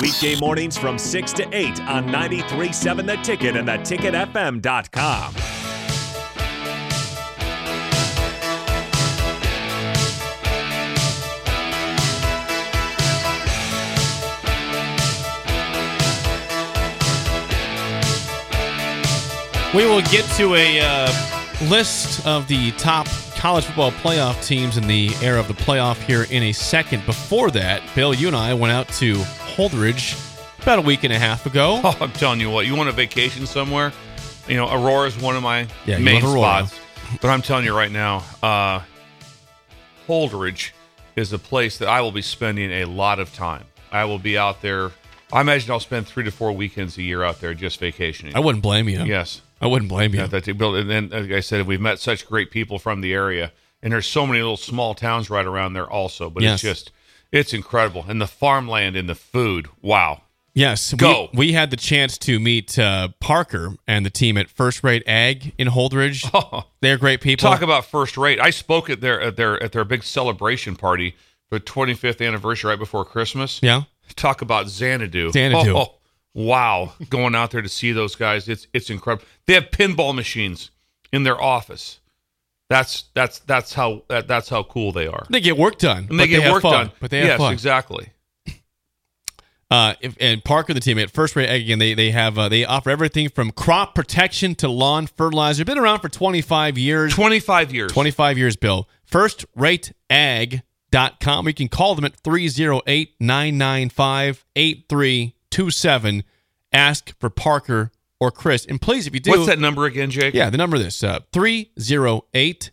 Weekday mornings from 6 to 8 on 93.7 The Ticket and theticketfm.com. We will get to a uh, list of the top college football playoff teams in the era of the playoff here in a second. Before that, Bill, you and I went out to Holdrege about a week and a half ago. Oh, I'm telling you what, you want a vacation somewhere? You know, Aurora is one of my Yeah, main spots. But I'm telling you right now, uh, Holdrege is a place that I will be spending a lot of time. I will be out there. I imagine I'll spend three to four weekends a year out there just vacationing. I wouldn't blame you. yes. I wouldn't blame you. That and then, like I said, we've met such great people from the area, and there's so many little small towns right around there also. But Yes. it's just, it's incredible, and the farmland and the food, wow. Yes, Go. We, we had the chance to meet uh, Parker and the team at First Rate Ag in Holdrege. Oh, They're great people. Talk about first rate. I spoke at their at their at their big celebration party for the 25th anniversary right before Christmas. yeah. Talk about Xanadu. Xanadu. Oh, wow, going out there to see those guys, it's it's incredible. They have pinball machines in their office. That's that's that's how that, that's how cool they are. They get work done. And they get have work fun, done. But they have yes, fun. exactly. Uh, if, and Parker, the team at First Rate Ag, again, they they have uh, they offer everything from crop protection to lawn fertilizer. Been around for 25 years. 25 years. 25 years, Bill. FirstRateAg.com. You can call them at 308 995 8327. Ask for Parker or Chris. And please, if you do. What's that number again, Jake? Yeah, the number of this uh, 308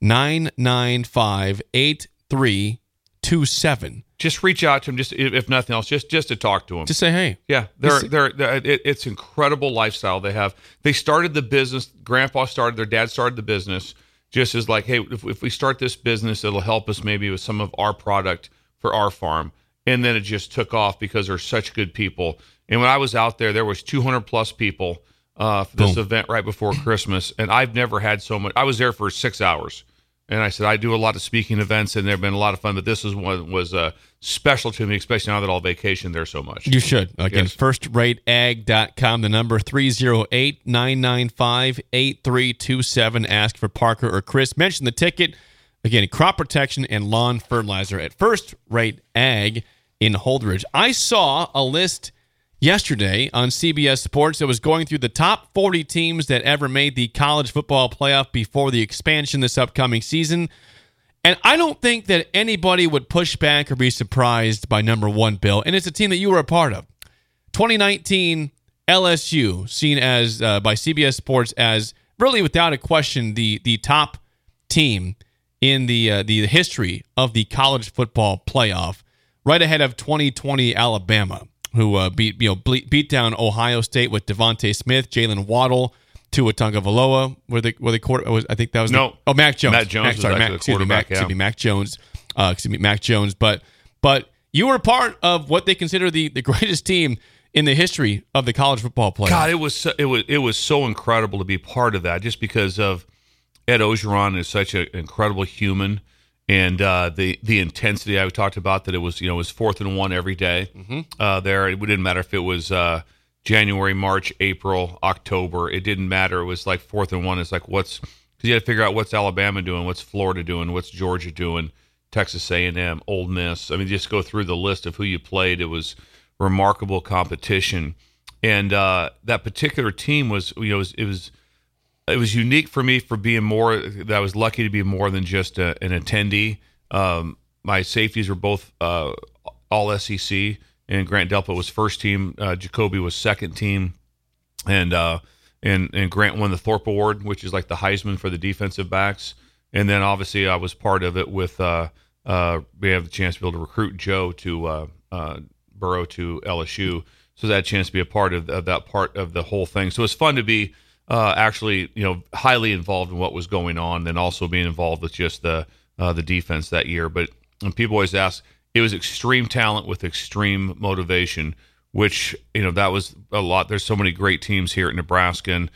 995 8327. Just reach out to them. Just if nothing else, just just to talk to them. Just say, hey. Yeah, they're they're, they're it, it's incredible lifestyle they have. They started the business. Grandpa started. Their dad started the business. Just as like, hey, if, if we start this business, it'll help us maybe with some of our product for our farm. And then it just took off because they're such good people. And when I was out there, there was 200 plus people uh, for this Boom. event right before Christmas, and I've never had so much. I was there for six hours, and I said I do a lot of speaking events, and they've been a lot of fun. But this is one was uh, special to me, especially now that I'll vacation there so much. You should. Again, Yes. firstrateag.com, the number 308 995 8327. Ask for Parker or Chris. Mention the ticket. Again, crop protection and lawn fertilizer at First Rate Ag in Holdrege. I saw a list yesterday on CBS Sports that was going through the top 40 teams that ever made the college football playoff before the expansion this upcoming season. And I don't think that anybody would push back or be surprised by number one, Bill. And it's a team that you were a part of. 2019 LSU, seen as uh, by CBS Sports as really without a question the the top team in the uh, the history of the college football playoff, right ahead of 2020 Alabama, who uh, beat you know ble- beat down Ohio State with DeVonta Smith, Jaylen Waddle, Tua Tagovailoa. Were they were they quarter? Was, I think that was the- No. oh Mac Jones. Matt Jones Mac, sorry, Mac, excuse me, Mac, quarterback, excuse me, Mac Jones. Uh, excuse me, Mac Jones. But but you were part of what they consider the the greatest team in the history of the college football playoff. God, it was so, it was it was so incredible to be part of that, just because of Ed Orgeron is such an incredible human, and uh, the the intensity I talked about that it was you know it was fourth and one every day, uh, there. It didn't matter if it was uh, January, March, April, October. It didn't matter. It was like fourth and one. It's like what's because you had to figure out what's Alabama doing, what's Florida doing, what's Georgia doing, Texas A and M, Ole Miss. I mean, just go through the list of who you played. It was remarkable competition, and uh, that particular team was you know it was, it was it was unique for me for being more that I was lucky to be more than just a, an attendee. Um, my safeties were both uh, all SEC, and Grant Delpit was first team. Uh, JaCoby was second team, and uh, and and Grant won the Thorpe Award, which is like the Heisman for the defensive backs. And then obviously I was part of it with. Uh, uh, we have the chance to be able to recruit Joe to uh, uh, Burrow to LSU, so that chance to be a part of, of that part of the whole thing. So it's fun to be uh, actually you know highly involved in what was going on, and also being involved with just the uh, the defense that year. But people always ask, it was extreme talent with extreme motivation, which you know that was a lot. There's so many great teams here at Nebraska, and,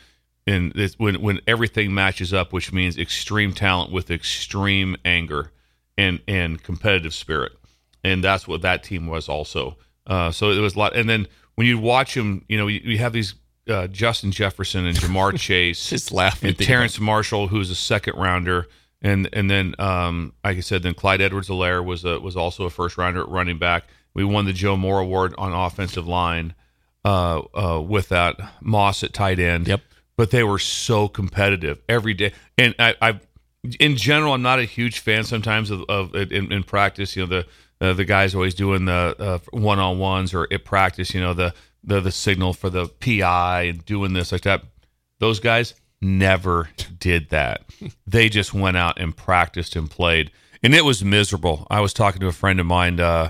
and this, when when everything matches up, which means extreme talent with extreme anger and and competitive spirit, and that's what that team was also. Uh, so it was a lot. And then when you watch them, you know, you, you have these uh, Justin Jefferson and Ja'Marr Chase, Just laughing. and Terrace Marshall, who's a second rounder, and and then um, like I said, then Clyde Edwards-Helaire was a, was also a first rounder at running back. We won the Joe Moore Award on offensive line uh, uh, with Thad Moss at tight end. Yep. But they were so competitive every day, and I, I in general, I'm not a huge fan sometimes of, of in, in practice. You know, the uh, the guys always doing the one on ones or at practice. You know, the the the signal for the PI and doing this like that. Those guys never did that. they just went out and practiced and played, and it was miserable. I was talking to a friend of mine. Uh,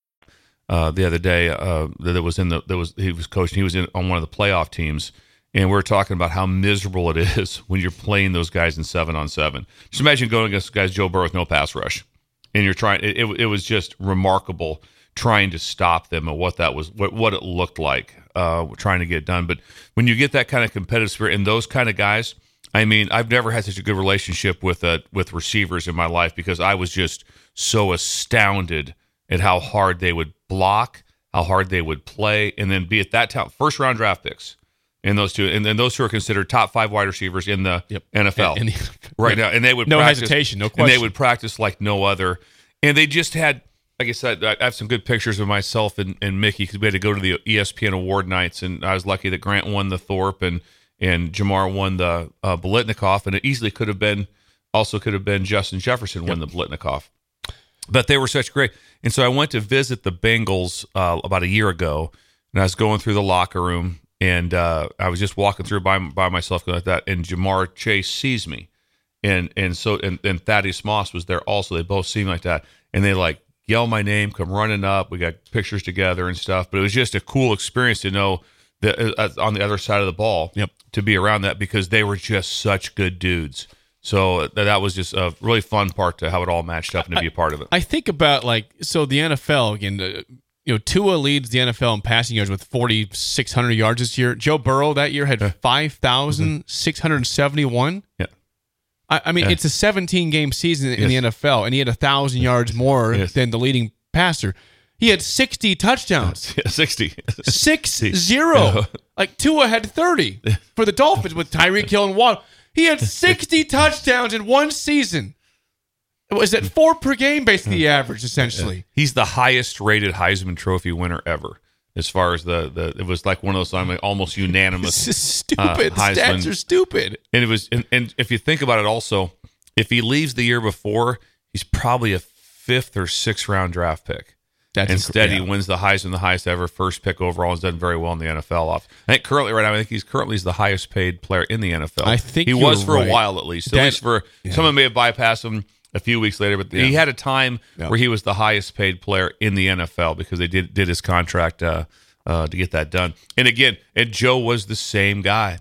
Uh, the other day uh, that was in the that was he was coaching. He was in on one of the playoff teams, and we were talking about how miserable it is when you're playing those guys in seven on seven. Just imagine going against guys Joe Burrow with no pass rush, and you're trying. It, it, it was just remarkable trying to stop them and what that was, what what it looked like, uh, trying to get done. But when you get that kind of competitive spirit and those kind of guys. I mean, I've never had such a good relationship with uh, with receivers in my life because I was just so astounded at how hard they would block, how hard they would play, and then be at that time first round draft picks in those two, and then those two are considered top five wide receivers in the Yep. NFL In- in the- right now, and they would No practice- hesitation, no and they would practice like no other, and they just had. Like I said, I have some good pictures of myself and, and Mickey because we had to go to the ESPN award nights, and I was lucky that Grant won the Thorpe and and Ja'Marr won the uh, Biletnikoff, and it easily could have been also could have been Justin Jefferson win the Biletnikoff but they were such great. And so I went to visit the Bengals uh, about a year ago, and I was going through the locker room, and uh, I was just walking through by by myself going like that, and Ja'Marr Chase sees me, and and so and, and Thaddeus Moss was there also. They both seemed like that, and they like yell my name, come running up. We got pictures together and stuff. But it was just a cool experience to know that uh, on the other side of the ball, Yep. to be around that because they were just such good dudes. So that, that was just a really fun part to how it all matched up and to be a part of it. I think about like so the NFL again. Uh, you know, Tua leads the NFL in passing yards with 4,600 yards this year. Joe Burrow that year had 5,671. Yeah. I, I mean, Yeah. it's a 17 game season in Yes. the NFL, and he had a thousand yards more Yes. than the leading passer. He had 60 touchdowns. Yeah, 60. Six zero. Like Tua had 30 for the Dolphins with Tyreek Hill and Waddle. He had 60 touchdowns in one season. It was at four per game, basically the average, essentially. He's the highest rated Heisman Trophy winner ever. As far as the, the it was like one of those I mean, almost This unanimous. is stupid. Uh, Heisman. Stats are stupid. And it was and, and if you think about it also, if he leaves the year before, he's probably a fifth or sixth round draft pick. That's Instead, inc- he wins the highest and the highest ever first pick overall. Has done very well in the NFL. Off, I think currently right now, I think he's currently the highest paid player in the NFL. I think he was for right. a while at least. At That- least for someone may have bypassed him a few weeks later, but he had a time Yeah. where he was the highest paid player in the NFL because they did did his contract uh, uh, to get that done. And again, and Joe was the same guy.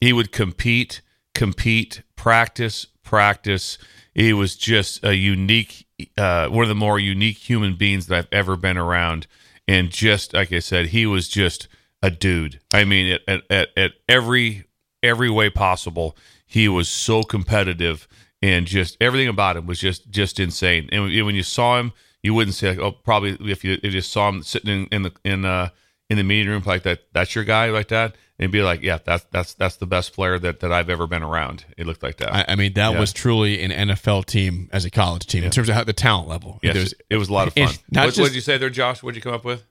He would compete, compete, practice, practice. He was just a unique, uh, one of the more unique human beings that I've ever been around. And just like I said, he was just a dude. I mean, at, at, at, every every way possible, he was so competitive, and just everything about him was just just insane. And when you saw him, you wouldn't say, like, "Oh, probably." If you, if you saw him sitting in, in the in uh in the meeting room like that, that's your guy like that, and be like, "Yeah, that's that's that's the best player that that I've ever been around." It looked like that. I, I mean, that Yeah. was truly an NFL team as a college team in terms of how the talent level. Yes, There's- it was a lot of fun. What, just- what did you say there, Josh? What did you come up with?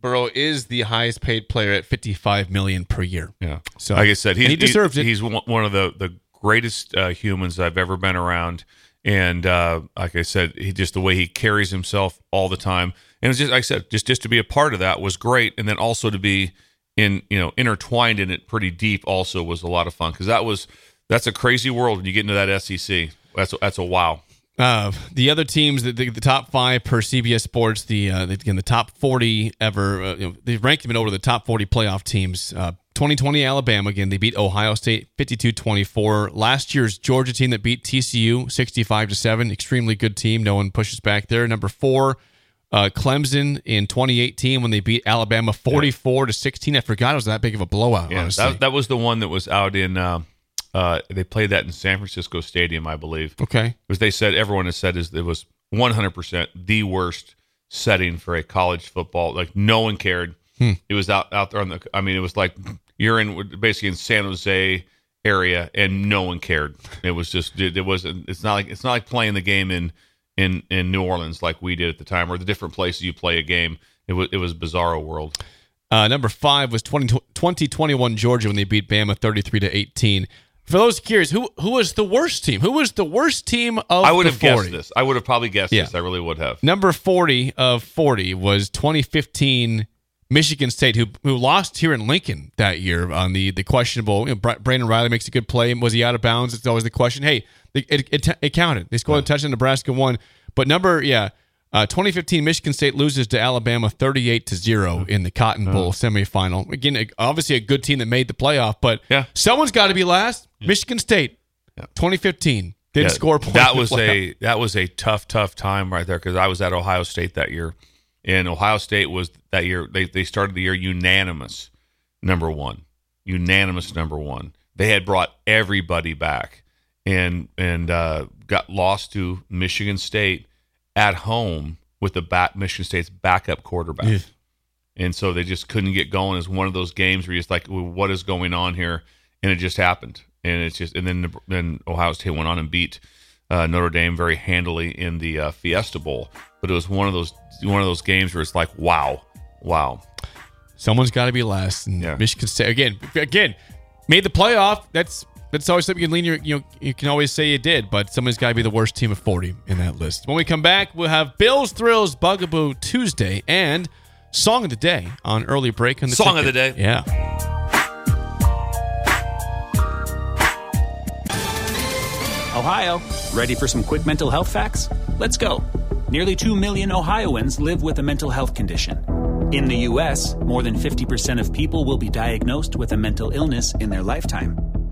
Burrow is the highest paid player at 55 million per year. Yeah. So- like I said, and he deserves it. He's one one of the the greatest uh, humans I've ever been around, and uh, like I said, he just the way he carries himself all the time, and it's just like I said, just just to be a part of that was great, and then also to be in you know intertwined in it pretty deep also was a lot of fun because that was that's a crazy world when you get into that SEC. That's a, that's a wow. Uh, the other teams, the, the, the top five per CBS Sports, the, uh, again the top forty ever, uh, you know, they ranked them over the top forty playoff teams. Uh, 2020 Alabama again, they beat Ohio State 52-24. Last year's Georgia team that beat TCU 65 to seven, extremely good team. No one pushes back there. Number four, uh, Clemson in 2018 when they beat Alabama 44 to 16. I forgot it was that big of a blowout. Yeah, that, that was the one that was out in. Uh, uh, they played that in San Francisco Stadium, I believe. okay. Because they said everyone has said is it was 100 percent the worst setting for a college football. Like no one cared. It was out out there on the. I mean, it was like you're in basically in San Jose area, and no one cared. It was just it, it wasn't. It's not like it's not like playing the game in in in New Orleans like we did at the time, or the different places you play a game. It was it was bizarro world. Uh, number five was 20, 2021 Georgia when they beat Bama 33 to 18. For those curious, who who was the worst team? Who was the worst team of I would have 40? guessed this. I would have probably guessed Yeah. this. I really would have. Number 40 of 40 was 2015 Michigan State, who who lost here in Lincoln that year on the the questionable. You know, Brandon Reilly makes a good play. Was he out of bounds? It's always the question. Hey, it, it, it, it counted. They scored a touchdown. Nebraska won. But number, yeah, uh, 2015 Michigan State loses to Alabama 38 to zero in the Cotton Bowl semifinal. Again, obviously a good team that made the playoff, but Yeah. someone's got to be last. Michigan State, 2015 didn't Yeah, score. That was a that was a tough, tough time right there because I was at Ohio State that year, and Ohio State was that year. They they started the year unanimous number one, unanimous number one. They had brought everybody back, and and uh, got lost to Michigan State at home with the back Michigan State's backup quarterback. Yeah. And so they just couldn't get going. It's one of those games where you're just like, well, what is going on here? And it just happened. And it's just, and then then Ohio State went on and beat uh, Notre Dame very handily in the uh, Fiesta Bowl. But it was one of those one of those games where it's like, wow, wow. Someone's got to be last. And Yeah. Michigan State again, again, made the playoff. That's that's always something you can lean your you know you can always say you did, but somebody's got to be the worst team of forty in that list. When we come back, we'll have Bills Thrills Bugaboo Tuesday and Song of the Day on early break on the Song of the Day. Yeah. Ohio, ready for some quick mental health facts? Let's go. Nearly 2 million Ohioans live with a mental health condition. In the U.S., more than 50% of people will be diagnosed with a mental illness in their lifetime.